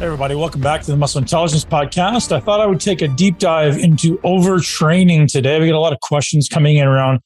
Hey, everybody, welcome back to the Muscle Intelligence Podcast. I thought I would take a deep dive into overtraining today. We get a lot of questions coming in around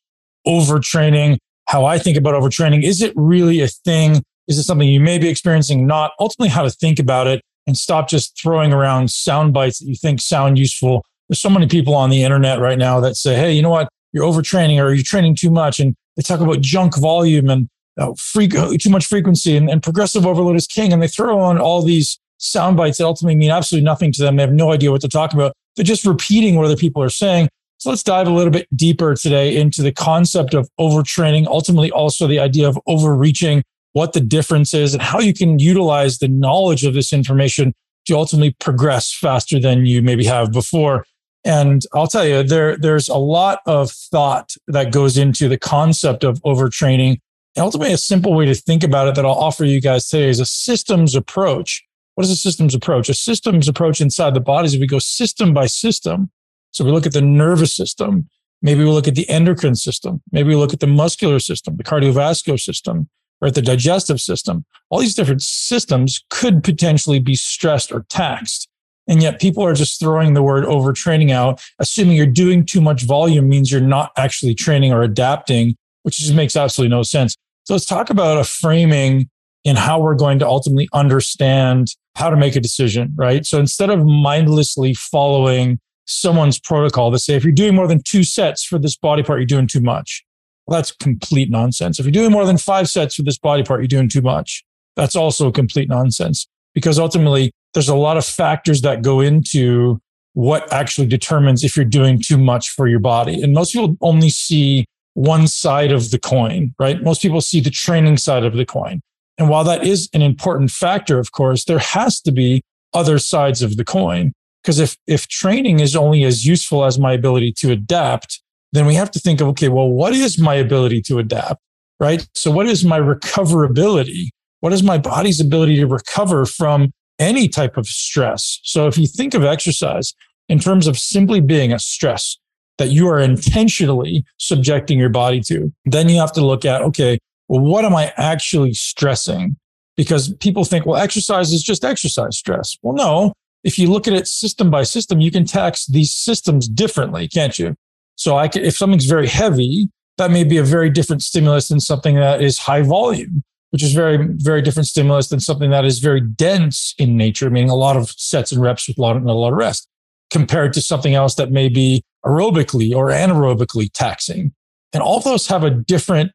overtraining, how I think about overtraining. Is it really a thing? Is it something you may be experiencing? Not. Ultimately, how to think about it and stop just throwing around sound bites that you think sound useful. There's so many people on the internet right now that say, hey, you know what? You're overtraining or you're training too much. And they talk about junk volume and uh, too much frequency and, and progressive overload is king. And they throw on all these sound bites that ultimately mean absolutely nothing to them. They have no idea what they're talking about. They're just repeating what other people are saying. So let's dive a little bit deeper today into the concept of overtraining, ultimately also the idea of overreaching, what the difference is and how you can utilize the knowledge of this information to ultimately progress faster than you maybe have before. And I'll tell you, there, there's a lot of thought that goes into the concept of overtraining. And ultimately, a simple way to think about it that I'll offer you guys today is a systems approach what is a systems approach? A systems approach inside the body is if we go system by system. So we look at the nervous system. Maybe we look at the endocrine system. Maybe we look at the muscular system, the cardiovascular system, or at the digestive system. All these different systems could potentially be stressed or taxed. And yet people are just throwing the word overtraining out, assuming you're doing too much volume means you're not actually training or adapting, which just makes absolutely no sense. So let's talk about a framing in how we're going to ultimately understand how to make a decision, right? So instead of mindlessly following someone's protocol to say, if you're doing more than two sets for this body part, you're doing too much. Well, that's complete nonsense. If you're doing more than five sets for this body part, you're doing too much. That's also complete nonsense because ultimately there's a lot of factors that go into what actually determines if you're doing too much for your body. And most people only see one side of the coin, right? Most people see the training side of the coin. And while that is an important factor, of course, there has to be other sides of the coin. Because if, if training is only as useful as my ability to adapt, then we have to think of, okay, well, what is my ability to adapt? Right. So what is my recoverability? What is my body's ability to recover from any type of stress? So if you think of exercise in terms of simply being a stress that you are intentionally subjecting your body to, then you have to look at, okay, well, what am I actually stressing? Because people think, well, exercise is just exercise stress. Well, no. If you look at it system by system, you can tax these systems differently, can't you? So I can, if something's very heavy, that may be a very different stimulus than something that is high volume, which is very, very different stimulus than something that is very dense in nature, meaning a lot of sets and reps with a lot of, a lot of rest compared to something else that may be aerobically or anaerobically taxing. And all those have a different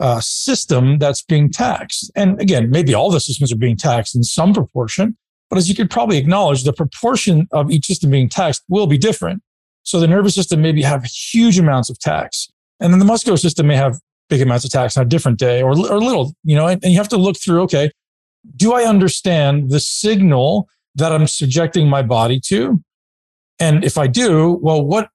uh, system that's being taxed. And again, maybe all the systems are being taxed in some proportion, but as you could probably acknowledge, the proportion of each system being taxed will be different. So the nervous system maybe have huge amounts of tax, and then the muscular system may have big amounts of tax on a different day or, or little, you know, and, and you have to look through, okay, do I understand the signal that I'm subjecting my body to? And if I do, well, what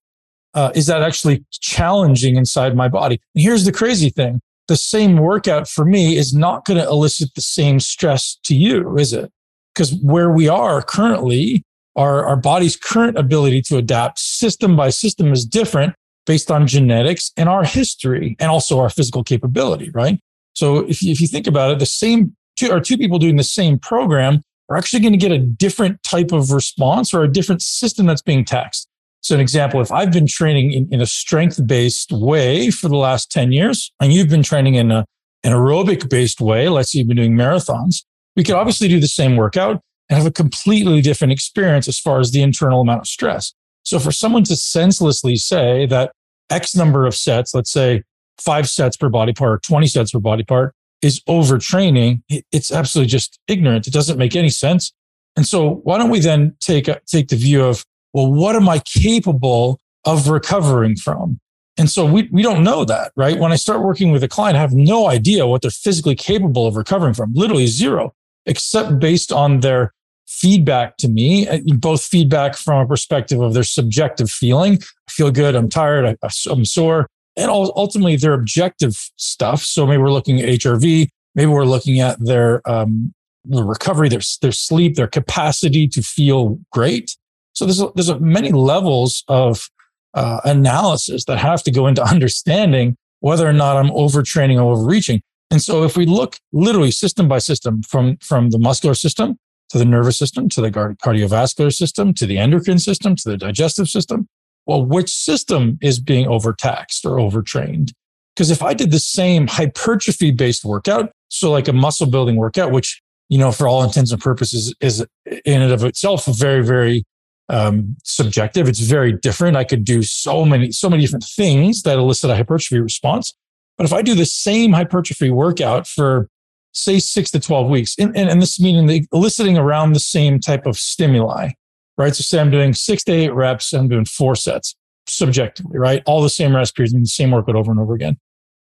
uh, is that actually challenging inside my body? And here's the crazy thing the same workout for me is not going to elicit the same stress to you, is it? Because where we are currently, our, our body's current ability to adapt system by system is different based on genetics and our history and also our physical capability, right? So if you, if you think about it, the same two or two people doing the same program are actually going to get a different type of response or a different system that's being taxed. So an example, if I've been training in, in a strength based way for the last 10 years and you've been training in a, an aerobic based way, let's say you've been doing marathons, we could obviously do the same workout and have a completely different experience as far as the internal amount of stress. So for someone to senselessly say that X number of sets, let's say five sets per body part or 20 sets per body part is overtraining, it's absolutely just ignorant. It doesn't make any sense. And so why don't we then take, take the view of well, what am I capable of recovering from? And so we, we don't know that, right? When I start working with a client, I have no idea what they're physically capable of recovering from, literally zero, except based on their feedback to me, uh, both feedback from a perspective of their subjective feeling. I feel good. I'm tired. I, I'm sore. And ultimately their objective stuff. So maybe we're looking at HRV. Maybe we're looking at their, um, the recovery, their, their sleep, their capacity to feel great. So there's there's many levels of uh, analysis that have to go into understanding whether or not I'm overtraining or overreaching. And so if we look literally system by system from, from the muscular system to the nervous system, to the cardiovascular system, to the endocrine system, to the digestive system. Well, which system is being overtaxed or overtrained? Because if I did the same hypertrophy based workout, so like a muscle building workout, which, you know, for all intents and purposes is in and of itself very, very um, subjective. It's very different. I could do so many, so many different things that elicit a hypertrophy response. But if I do the same hypertrophy workout for say six to 12 weeks, and, and, and this meaning eliciting around the same type of stimuli, right? So say I'm doing six to eight reps, I'm doing four sets subjectively, right? All the same rest periods and the same workout over and over again.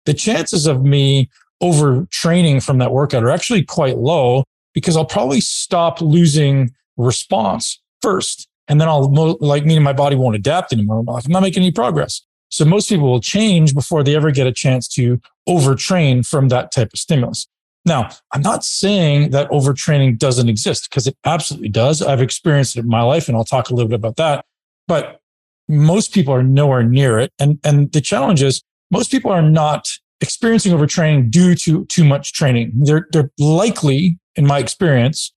The chances of me overtraining from that workout are actually quite low because I'll probably stop losing response first. And then I'll like meaning my body won't adapt anymore. I'm not making any progress. So most people will change before they ever get a chance to overtrain from that type of stimulus. Now, I'm not saying that overtraining doesn't exist because it absolutely does. I've experienced it in my life and I'll talk a little bit about that. But most people are nowhere near it. And, and the challenge is most people are not experiencing overtraining due to too much training. They're, they're likely, in my experience,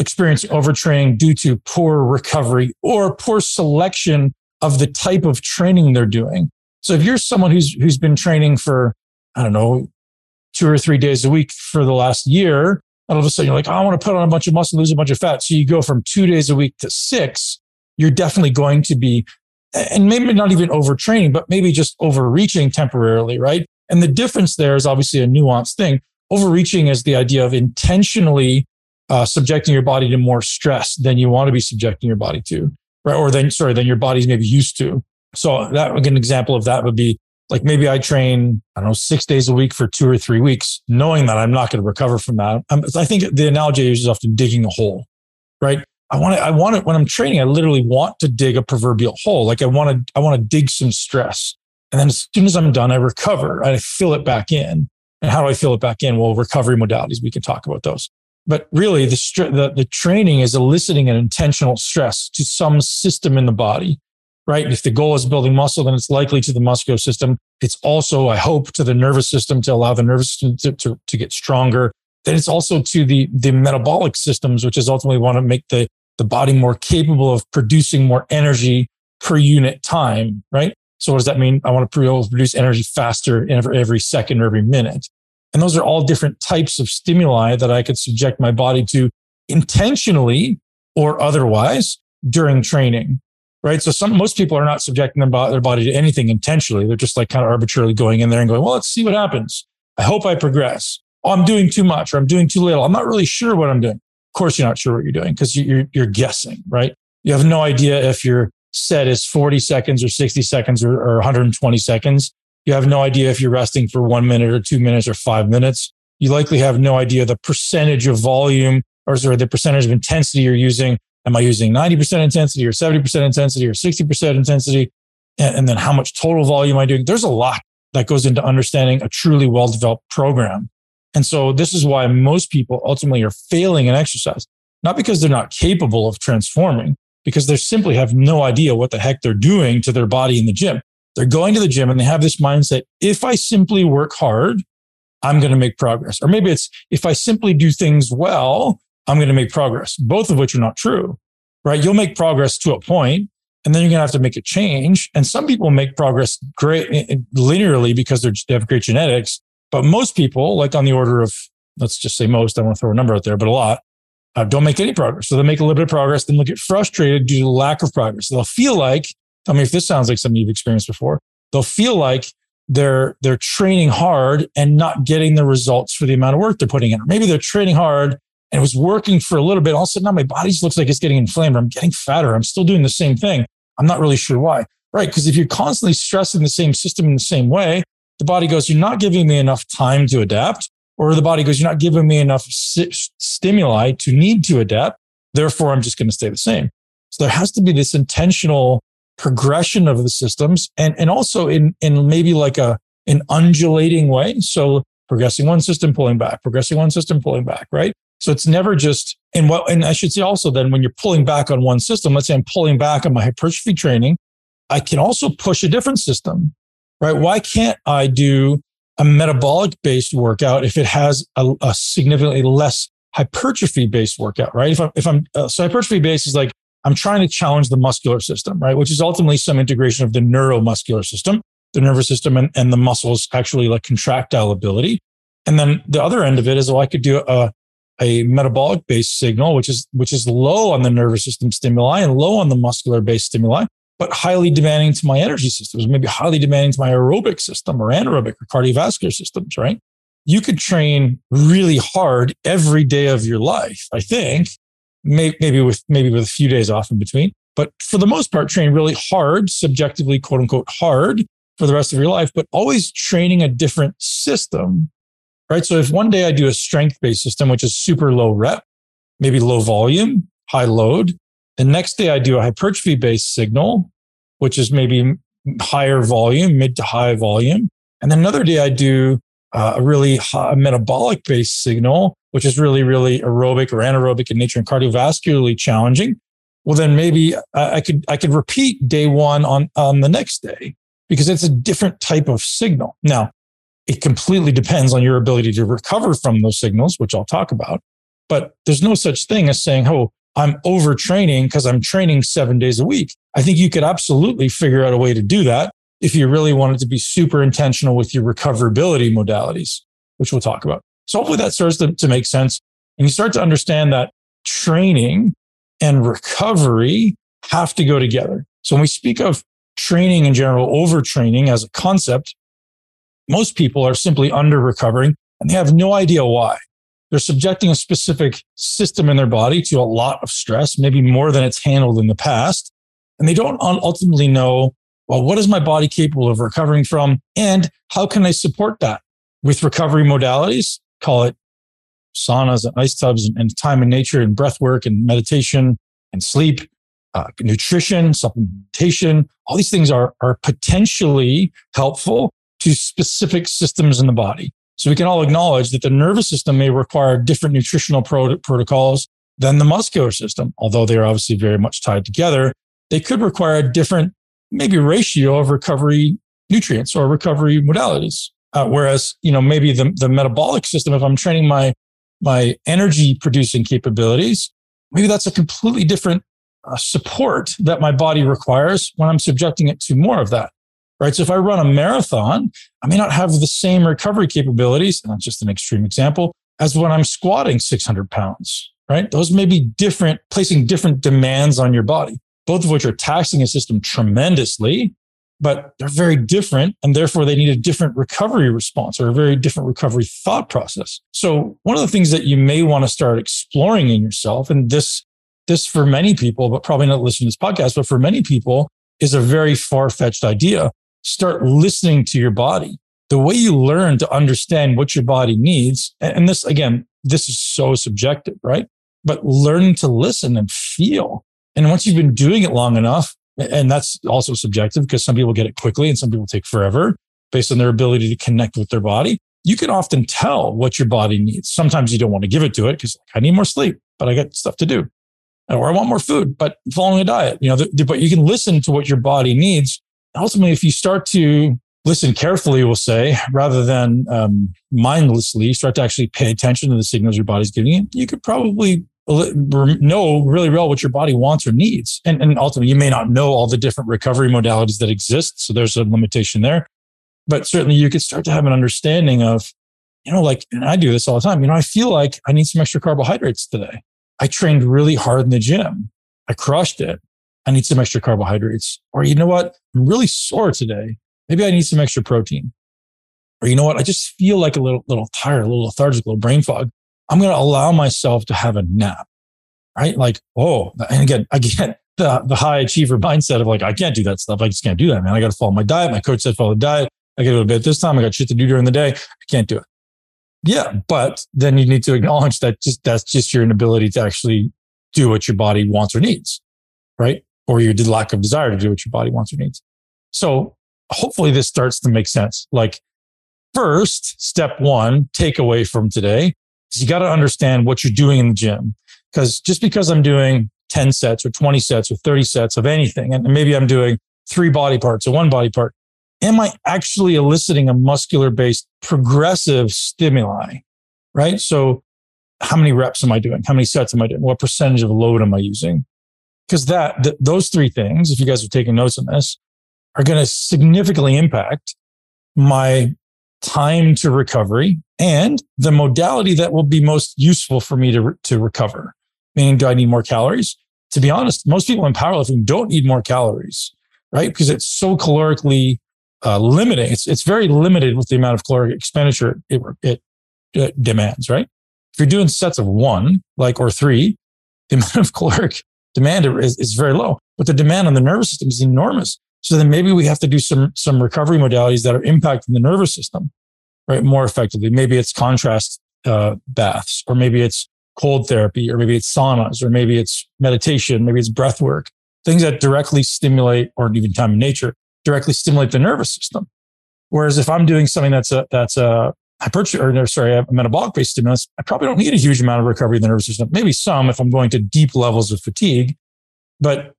experiencing overtraining due to poor recovery or poor selection of the type of training they're doing. So if you're someone who's, who's been training for, I don't know, two or three days a week for the last year, all of a sudden you're like, oh, I want to put on a bunch of muscle, lose a bunch of fat. So you go from two days a week to six, you're definitely going to be, and maybe not even overtraining, but maybe just overreaching temporarily, right? And the difference there is obviously a nuanced thing. Overreaching is the idea of intentionally uh, subjecting your body to more stress than you want to be subjecting your body to, right? Or then, sorry, than your body's maybe used to. So that an example of that would be like maybe I train, I don't know, six days a week for two or three weeks, knowing that I'm not going to recover from that. I'm, i think the analogy I use is often digging a hole, right? I want to, I want it when I'm training, I literally want to dig a proverbial hole. Like I want to, I want to dig some stress. And then as soon as I'm done, I recover, and I fill it back in. And how do I fill it back in? Well, recovery modalities, we can talk about those. But really, the, the, the training is eliciting an intentional stress to some system in the body right? If the goal is building muscle, then it's likely to the muscular system. It's also, I hope, to the nervous system to allow the nervous system to, to, to get stronger. Then it's also to the, the metabolic systems, which is ultimately want to make the, the body more capable of producing more energy per unit time, right? So what does that mean? I want to produce energy faster every, every second or every minute. And those are all different types of stimuli that I could subject my body to intentionally or otherwise during training right? So some most people are not subjecting their, body to anything intentionally. They're just like kind of arbitrarily going in there and going, well, let's see what happens. I hope I progress. Oh, I'm doing too much or I'm doing too little. I'm not really sure what I'm doing. Of course, you're not sure what you're doing because you're, you're guessing, right? You have no idea if your set is 40 seconds or 60 seconds or, or 120 seconds. You have no idea if you're resting for one minute or two minutes or five minutes. You likely have no idea the percentage of volume or sorry, the percentage of intensity you're using Am I using 90% intensity or 70% intensity or 60% intensity? And, and then how much total volume am I doing? There's a lot that goes into understanding a truly well developed program. And so this is why most people ultimately are failing in exercise, not because they're not capable of transforming, because they simply have no idea what the heck they're doing to their body in the gym. They're going to the gym and they have this mindset. If I simply work hard, I'm going to make progress. Or maybe it's if I simply do things well, I'm going to make progress, both of which are not true, right? You'll make progress to a point and then you're going to have to make a change. And some people make progress great eh, eh, linearly because they have great genetics. But most people, like on the order of, let's just say most, I want to throw a number out there, but a lot, uh, don't make any progress. So they make a little bit of progress, then they'll get frustrated due to lack of progress. They'll feel like, tell me if this sounds like something you've experienced before. They'll feel like they're they're training hard and not getting the results for the amount of work they're putting in. Or maybe they're training hard and it was working for a little bit. All of a sudden now my body just looks like it's getting inflamed. I'm getting fatter. I'm still doing the same thing. I'm not really sure why. Right. Because if you're constantly stressing the same system in the same way, the body goes, you're not giving me enough time to adapt. Or the body goes, you're not giving me enough stimuli to need to adapt. Therefore, I'm just going to stay the same. So there has to be this intentional progression of the systems and, and also in, in maybe like a, an undulating way. So progressing one system, pulling back, progressing one system, pulling back, right? So it's never just, and what, and I should say also then when you're pulling back on one system, let's say I'm pulling back on my hypertrophy training, I can also push a different system, right? Why can't I do a metabolic based workout if it has a, a significantly less hypertrophy based workout, right? If I'm, if I'm, uh, so hypertrophy based is like, I'm trying to challenge the muscular system, right? Which is ultimately some integration of the neuromuscular system, the nervous system and, and the muscles actually like contractile ability. And then the other end of it is, well, I could do a, a metabolic based signal, which is, which is low on the nervous system stimuli and low on the muscular based stimuli, but highly demanding to my energy systems, maybe highly demanding to my aerobic system or anaerobic or cardiovascular systems, right? You could train really hard every day of your life, I think, maybe with, maybe with a few days off in between, but for the most part, train really hard, subjectively, quote unquote, hard for the rest of your life, but always training a different system right? So if one day I do a strength based system, which is super low rep, maybe low volume, high load, the next day I do a hypertrophy based signal, which is maybe higher volume, mid to high volume. And then another day I do uh, a really high metabolic based signal, which is really, really aerobic or anaerobic in nature and cardiovascularly challenging. Well, then maybe I could, I could repeat day one on, on the next day because it's a different type of signal. Now, it completely depends on your ability to recover from those signals, which I'll talk about. But there's no such thing as saying, oh, I'm overtraining because I'm training seven days a week. I think you could absolutely figure out a way to do that if you really wanted to be super intentional with your recoverability modalities, which we'll talk about. So hopefully that starts to, to make sense. And you start to understand that training and recovery have to go together. So when we speak of training in general, overtraining as a concept, most people are simply under recovering and they have no idea why. They're subjecting a specific system in their body to a lot of stress, maybe more than it's handled in the past. And they don't ultimately know, well, what is my body capable of recovering from? And how can I support that with recovery modalities? Call it saunas and ice tubs and time in nature and breath work and meditation and sleep, uh, nutrition, supplementation. All these things are, are potentially helpful to specific systems in the body. So we can all acknowledge that the nervous system may require different nutritional pro- protocols than the muscular system, although they are obviously very much tied together. They could require a different, maybe ratio of recovery nutrients or recovery modalities. Uh, whereas, you know, maybe the, the metabolic system, if I'm training my, my energy producing capabilities, maybe that's a completely different uh, support that my body requires when I'm subjecting it to more of that right? So if I run a marathon, I may not have the same recovery capabilities, and that's just an extreme example, as when I'm squatting 600 pounds, right? Those may be different, placing different demands on your body, both of which are taxing a system tremendously, but they're very different. And therefore they need a different recovery response or a very different recovery thought process. So one of the things that you may want to start exploring in yourself, and this, this for many people, but probably not listening to this podcast, but for many people is a very far fetched idea start listening to your body. The way you learn to understand what your body needs, and this again, this is so subjective, right? But learning to listen and feel. And once you've been doing it long enough, and that's also subjective because some people get it quickly and some people take forever based on their ability to connect with their body. You can often tell what your body needs. Sometimes you don't want to give it to it because I need more sleep, but I got stuff to do. Or I want more food, but following a diet, you know, but you can listen to what your body needs ultimately, if you start to listen carefully, we'll say, rather than um, mindlessly, start to actually pay attention to the signals your body's giving you, you could probably know really well what your body wants or needs. And, and ultimately, you may not know all the different recovery modalities that exist. So there's a limitation there. But certainly, you could start to have an understanding of, you know, like, and I do this all the time, you know, I feel like I need some extra carbohydrates today. I trained really hard in the gym. I crushed it. I need some extra carbohydrates. Or you know what? I'm really sore today. Maybe I need some extra protein. Or you know what? I just feel like a little, little tired, a little lethargic, a little brain fog. I'm going to allow myself to have a nap. Right? Like, oh, and again, I get the, the high achiever mindset of like, I can't do that stuff. I just can't do that, man. I got to follow my diet. My coach said follow the diet. I got to do a bit this time. I got shit to do during the day. I can't do it. Yeah. But then you need to acknowledge that just, that's just your inability to actually do what your body wants or needs. Right or your lack of desire to do what your body wants or needs. So hopefully this starts to make sense. Like first step one, takeaway from today you got to understand what you're doing in the gym. Cause just because I'm doing 10 sets or 20 sets or 30 sets of anything, and maybe I'm doing three body parts or one body part, am I actually eliciting a muscular based progressive stimuli? Right. So how many reps am I doing? How many sets am I doing? What percentage of load am I using? Because that, th- those three things, if you guys are taking notes on this, are going to significantly impact my time to recovery and the modality that will be most useful for me to, to recover. Meaning, do I need more calories? To be honest, most people in powerlifting don't need more calories, right? Because it's so calorically uh, limiting. It's, it's very limited with the amount of caloric expenditure it, it, it demands, right? If you're doing sets of one, like, or three, the amount of caloric demand is, is very low, but the demand on the nervous system is enormous. So then maybe we have to do some, some recovery modalities that are impacting the nervous system, right? More effectively. Maybe it's contrast uh, baths, or maybe it's cold therapy, or maybe it's saunas, or maybe it's meditation, maybe it's breath work, things that directly stimulate, or even time in nature, directly stimulate the nervous system. Whereas if I'm doing something that's a, that's a hypertrophy, or sorry, a metabolic based stimulus, I probably don't need a huge amount of recovery in the nervous system. Maybe some if I'm going to deep levels of fatigue. But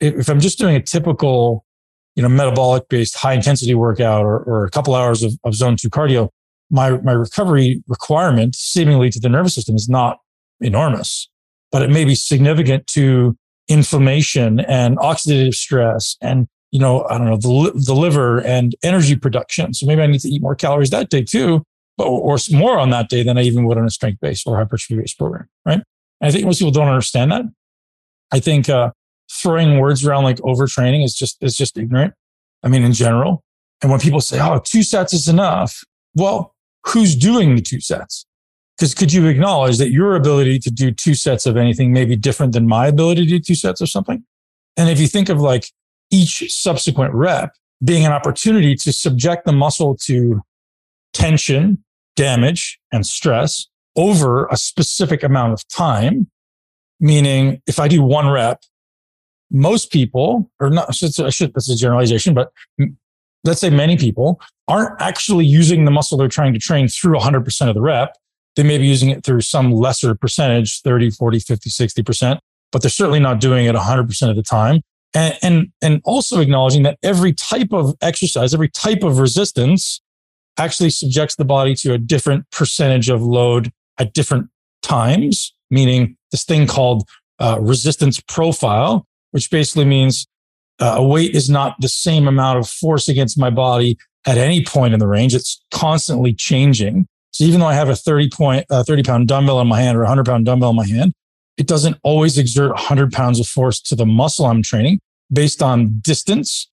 if I'm just doing a typical you know, metabolic based high intensity workout or, or a couple hours of, of zone two cardio, my, my recovery requirement seemingly to the nervous system is not enormous, but it may be significant to inflammation and oxidative stress and, you know, I don't know, the, the liver and energy production. So maybe I need to eat more calories that day too, but, or more on that day than I even would on a strength based or hypertrophy based program. Right. And I think most people don't understand that. I think, uh, throwing words around like overtraining is just is just ignorant. I mean, in general. And when people say, "Oh, two sets is enough," well, who's doing the two sets? Because could you acknowledge that your ability to do two sets of anything may be different than my ability to do two sets of something? And if you think of like each subsequent rep being an opportunity to subject the muscle to tension, damage, and stress over a specific amount of time, meaning if I do one rep most people, or not, I should, I should, that's a generalization, but let's say many people aren't actually using the muscle they're trying to train through 100% of the rep. They may be using it through some lesser percentage, 30, 40, 50, 60%, but they're certainly not doing it 100% of the time. And, and, and also acknowledging that every type of exercise, every type of resistance actually subjects the body to a different percentage of load at different times, meaning this thing called uh, resistance profile which basically means uh, a weight is not the same amount of force against my body at any point in the range. It's constantly changing. So even though I have a 30 point, uh, 30 pound dumbbell in my hand or a 100 pound dumbbell in my hand, it doesn't always exert 100 pounds of force to the muscle I'm training based on distance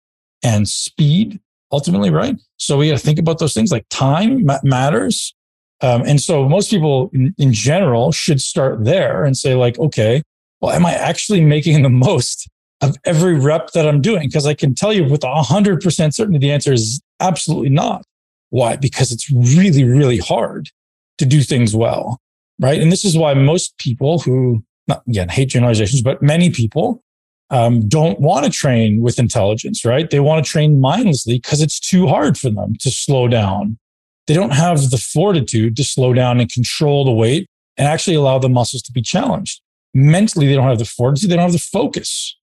and speed ultimately, right? So we got to think about those things like time matters. Um, and so most people in, in general should start there and say like, okay, well, am I actually making the most of every rep that I'm doing? Because I can tell you with 100% certainty, the answer is absolutely not. Why? Because it's really, really hard to do things well. Right. And this is why most people who, not again, hate generalizations, but many people um, don't want to train with intelligence, right? They want to train mindlessly because it's too hard for them to slow down. They don't have the fortitude to slow down and control the weight and actually allow the muscles to be challenged mentally they don't have the fortitude, they don't have the focus.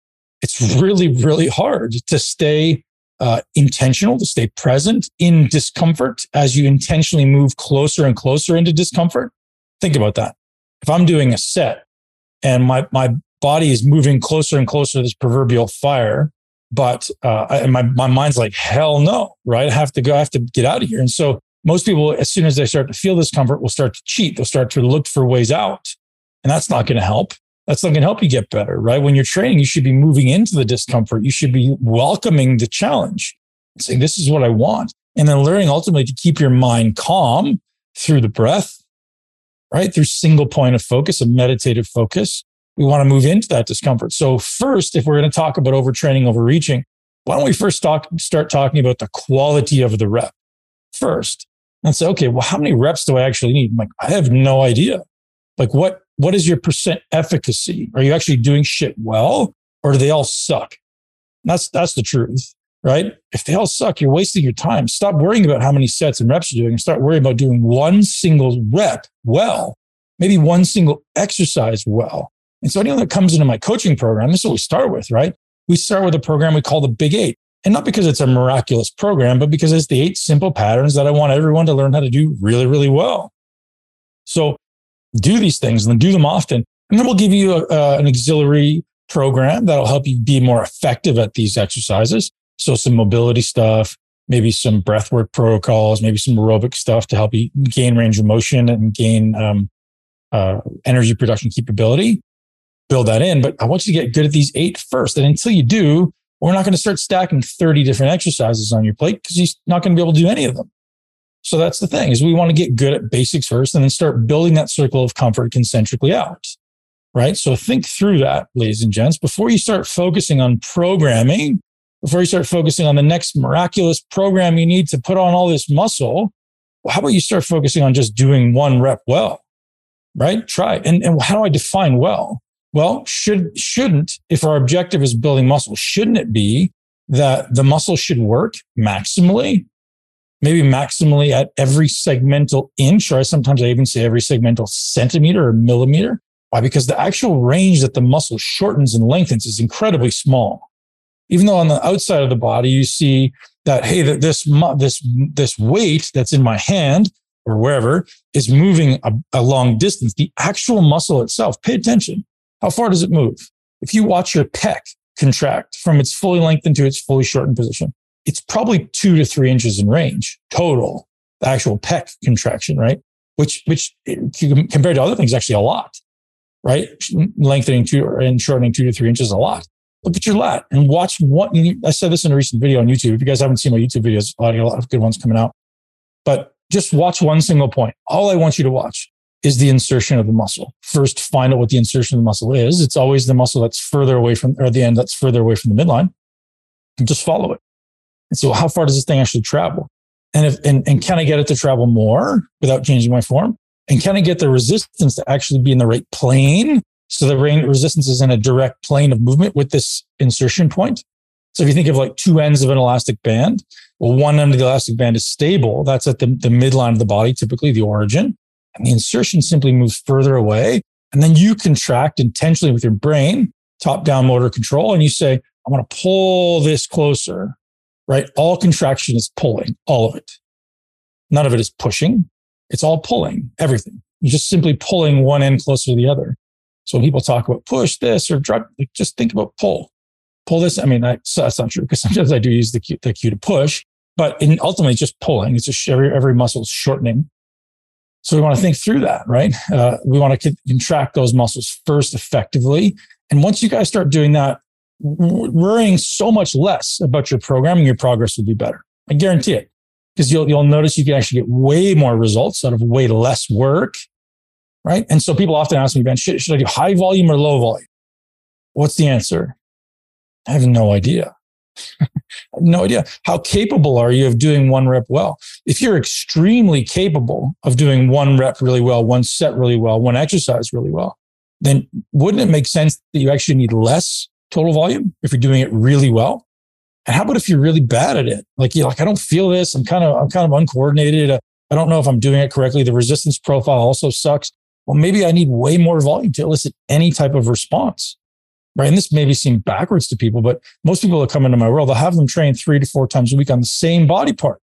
It's really, really hard to stay uh, intentional, to stay present in discomfort as you intentionally move closer and closer into discomfort. Think about that. If I'm doing a set and my, my body is moving closer and closer to this proverbial fire, but uh, I, my, my mind's like, hell no, right? I have to go, I have to get out of here. And so most people, as soon as they start to feel discomfort, will start to cheat. They'll start to look for ways out. And that's not going to help. That's not going to help you get better, right? When you're training, you should be moving into the discomfort. You should be welcoming the challenge, saying, this is what I want. And then learning ultimately to keep your mind calm through the breath, right? Through single point of focus, a meditative focus. We want to move into that discomfort. So first, if we're going to talk about overtraining, overreaching, why don't we first talk, start talking about the quality of the rep first and say, okay, well, how many reps do I actually need? I'm like, I have no idea. Like what, what is your percent efficacy? Are you actually doing shit well or do they all suck? That's, that's the truth, right? If they all suck, you're wasting your time. Stop worrying about how many sets and reps you're doing and start worrying about doing one single rep well, maybe one single exercise well. And so anyone that comes into my coaching program, this is what we start with, right? We start with a program we call the Big Eight. And not because it's a miraculous program, but because it's the eight simple patterns that I want everyone to learn how to do really, really well. So do these things and then do them often. And then we'll give you a, uh, an auxiliary program that'll help you be more effective at these exercises. So some mobility stuff, maybe some breathwork protocols, maybe some aerobic stuff to help you gain range of motion and gain um, uh, energy production capability. Build that in, but I want you to get good at these eight first. And until you do, we're not going to start stacking 30 different exercises on your plate because you're not going to be able to do any of them. So that's the thing is we want to get good at basics first and then start building that circle of comfort concentrically out. Right. So think through that, ladies and gents, before you start focusing on programming, before you start focusing on the next miraculous program you need to put on all this muscle. Well, how about you start focusing on just doing one rep well? Right. Try. And, and how do I define well? Well, should, shouldn't, if our objective is building muscle, shouldn't it be that the muscle should work maximally maybe maximally at every segmental inch, or sometimes I even say every segmental centimeter or millimeter. Why? Because the actual range that the muscle shortens and lengthens is incredibly small. Even though on the outside of the body, you see that, hey, that this, this, this weight that's in my hand or wherever is moving a, a long distance. The actual muscle itself, pay attention. How far does it move? If you watch your pec contract from its fully lengthened to its fully shortened position, it's probably two to three inches in range total, the actual pec contraction, right? Which, which compared to other things, actually a lot, right? Lengthening two and shortening two to three inches a lot. Look at your lat and watch what I said this in a recent video on YouTube. If you guys haven't seen my YouTube videos, a lot, a lot of good ones coming out, but just watch one single point. All I want you to watch is the insertion of the muscle. First, find out what the insertion of the muscle is. It's always the muscle that's further away from, or the end that's further away from the midline. And just follow it. So how far does this thing actually travel? And if, and, and can I get it to travel more without changing my form? And can I get the resistance to actually be in the right plane? So the resistance is in a direct plane of movement with this insertion point. So if you think of like two ends of an elastic band, well, one end of the elastic band is stable. That's at the, the midline of the body, typically the origin. And the insertion simply moves further away. And then you contract intentionally with your brain, top down motor control, and you say, I want to pull this closer right? All contraction is pulling, all of it. None of it is pushing. It's all pulling, everything. You're just simply pulling one end closer to the other. So when people talk about push this or drop, like just think about pull. Pull this. I mean, I, so that's not true because sometimes I do use the cue, the cue to push, but in ultimately it's just pulling. It's just every, every muscle is shortening. So we want to think through that, right? Uh, we want to contract those muscles first effectively. And once you guys start doing that, worrying so much less about your programming, your progress will be better. I guarantee it. Because you'll, you'll notice you can actually get way more results out of way less work. Right. And so people often ask me, Ben, should, should I do high volume or low volume? What's the answer? I have no idea. No idea. How capable are you of doing one rep well? If you're extremely capable of doing one rep really well, one set really well, one exercise really well, then wouldn't it make sense that you actually need less total volume if you're doing it really well. And how about if you're really bad at it? Like you're like, I don't feel this. I'm kind of, I'm kind of uncoordinated. I don't know if I'm doing it correctly. The resistance profile also sucks. Well, maybe I need way more volume to elicit any type of response. Right. And this maybe seem backwards to people, but most people that come into my world, I'll have them train three to four times a week on the same body part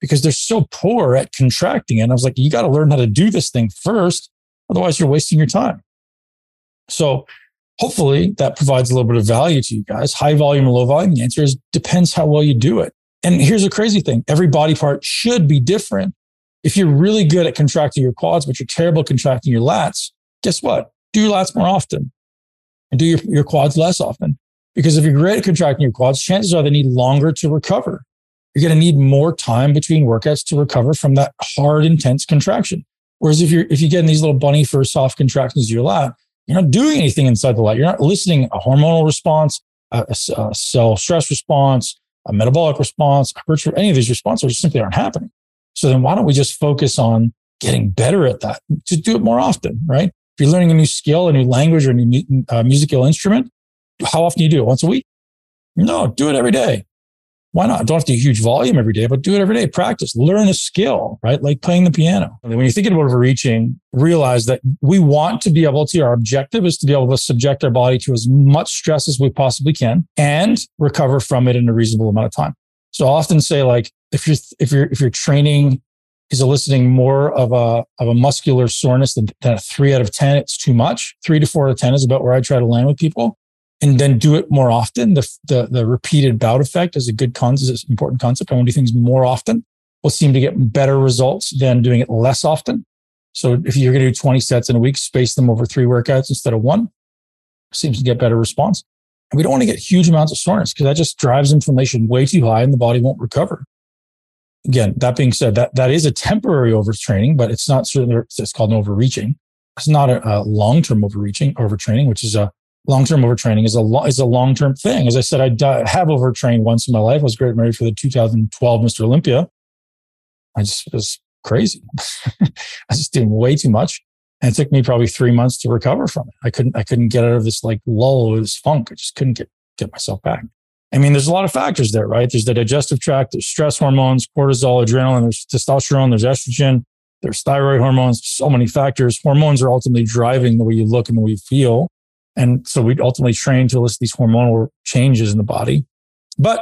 because they're so poor at contracting. And I was like, you got to learn how to do this thing first. Otherwise, you're wasting your time. So hopefully that provides a little bit of value to you guys. High volume or low volume? The answer is depends how well you do it. And here's a crazy thing. Every body part should be different. If you're really good at contracting your quads, but you're terrible contracting your lats, guess what? Do your lats more often and do your, your quads less often. Because if you're great at contracting your quads, chances are they need longer to recover. You're going to need more time between workouts to recover from that hard, intense contraction. Whereas if you're, if you get in these little bunny for soft contractions of your lat, you're not doing anything inside the lat. You're not eliciting a hormonal response, a, a, a cell stress response, a metabolic response, any of these responses simply aren't happening. So then why don't we just focus on getting better at that? Just do it more often, right? If you're learning a new skill, a new language, or a new uh, musical instrument, how often do you do it? Once a week? No, do it every day. Why not? Don't have to do huge volume every day, but do it every day. Practice, learn a skill, right? Like playing the piano. When you're thinking about overreaching, realize that we want to be able to, our objective is to be able to subject our body to as much stress as we possibly can and recover from it in a reasonable amount of time. So I often say like, if you're, if you're, if you're training is eliciting more of a of a muscular soreness than, than a three out of ten. It's too much. Three to four out of ten is about where I try to land with people, and then do it more often. The the, the repeated bout effect is a good concept, is an important concept. I want to do things more often. Will seem to get better results than doing it less often. So if you're going to do 20 sets in a week, space them over three workouts instead of one. Seems to get better response. We don't want to get huge amounts of soreness because that just drives inflammation way too high and the body won't recover again, that being said, that, that is a temporary overtraining, but it's not certainly, it's called an overreaching. It's not a, a long-term overreaching, overtraining, which is a long-term overtraining is a, lo- is a long-term thing. As I said, I have overtrained once in my life. I was great married for the 2012 Mr. Olympia. I just was crazy. I was just doing way too much. And it took me probably three months to recover from it. I couldn't, I couldn't get out of this like lull, this funk. I just couldn't get, get myself back. I mean, there's a lot of factors there, right? There's the digestive tract, there's stress hormones, cortisol, adrenaline, there's testosterone, there's estrogen, there's thyroid hormones, so many factors. Hormones are ultimately driving the way you look and the way you feel. And so we ultimately train to elicit these hormonal changes in the body. But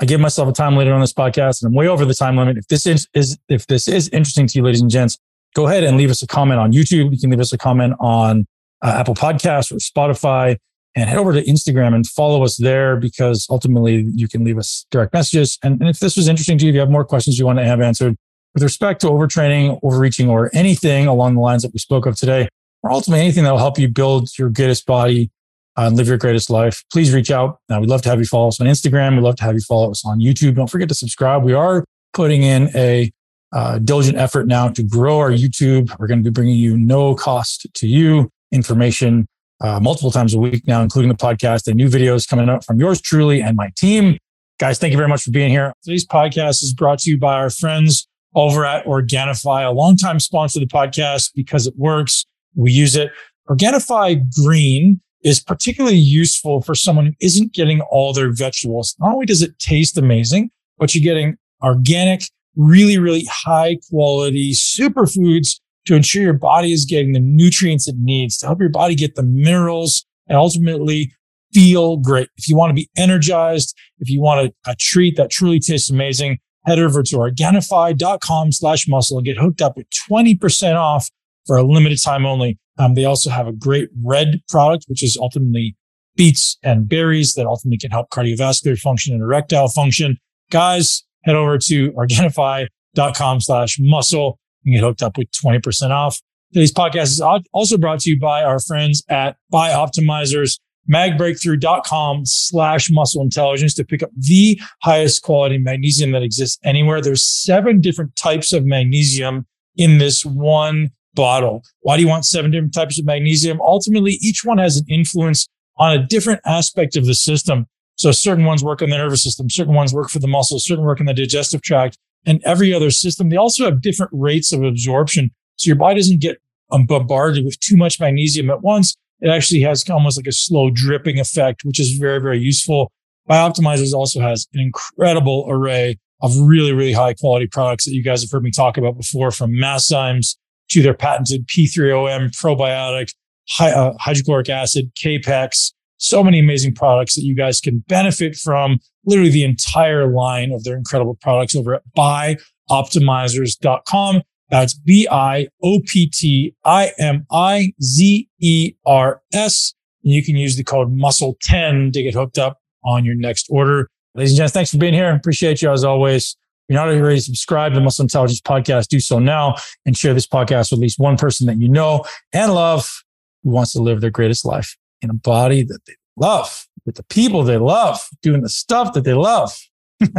I give myself a time limit on this podcast and I'm way over the time limit. If this is, is if this is interesting to you, ladies and gents, go ahead and leave us a comment on YouTube. You can leave us a comment on uh, Apple Podcasts or Spotify and head over to Instagram and follow us there because ultimately you can leave us direct messages. And, and if this was interesting to you, if you have more questions you want to have answered with respect to overtraining, overreaching, or anything along the lines that we spoke of today, or ultimately anything that will help you build your greatest body uh, and live your greatest life, please reach out. Uh, we'd love to have you follow us on Instagram. We'd love to have you follow us on YouTube. Don't forget to subscribe. We are putting in a uh, diligent effort now to grow our YouTube. We're going to be bringing you no cost to you information uh, multiple times a week now, including the podcast and new videos coming up from yours truly and my team. Guys, thank you very much for being here. Today's podcast is brought to you by our friends over at Organifi, a longtime sponsor of the podcast because it works. We use it. Organifi Green is particularly useful for someone who isn't getting all their vegetables. Not only does it taste amazing, but you're getting organic, really, really high quality superfoods to ensure your body is getting the nutrients it needs to help your body get the minerals and ultimately feel great. If you want to be energized, if you want a, a treat that truly tastes amazing, head over to Organifi.com slash muscle and get hooked up with 20% off for a limited time only. Um, they also have a great red product, which is ultimately beets and berries that ultimately can help cardiovascular function and erectile function. Guys, head over to Organifi.com slash muscle and get hooked up with 20% off. Today's podcast is also brought to you by our friends at Bioptimizers, magbreakthrough.com slash muscle intelligence to pick up the highest quality magnesium that exists anywhere. There's seven different types of magnesium in this one bottle. Why do you want seven different types of magnesium? Ultimately, each one has an influence on a different aspect of the system. So certain ones work on the nervous system, certain ones work for the muscles, certain work in the digestive tract, and every other system. They also have different rates of absorption. So your body doesn't get um, bombarded with too much magnesium at once. It actually has almost like a slow dripping effect, which is very, very useful. Bioptimizers also has an incredible array of really, really high quality products that you guys have heard me talk about before from MassZymes to their patented P3OM probiotic, uh, hydrochloric acid, Kapex, so many amazing products that you guys can benefit from literally the entire line of their incredible products over at bioptimizers.com. That's B I O P T I M I Z E R S. And you can use the code MUSCLE10 to get hooked up on your next order. Ladies and gents, thanks for being here. Appreciate you as always. You're not already subscribed to the Muscle Intelligence Podcast, do so now and share this podcast with at least one person that you know and love who wants to live their greatest life in a body that they love, with the people they love, doing the stuff that they love. Have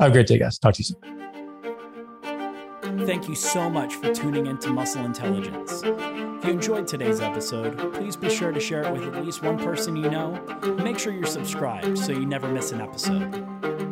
a great day, guys. Talk to you soon. Thank you so much for tuning in to Muscle Intelligence. If you enjoyed today's episode, please be sure to share it with at least one person you know. Make sure you're subscribed so you never miss an episode.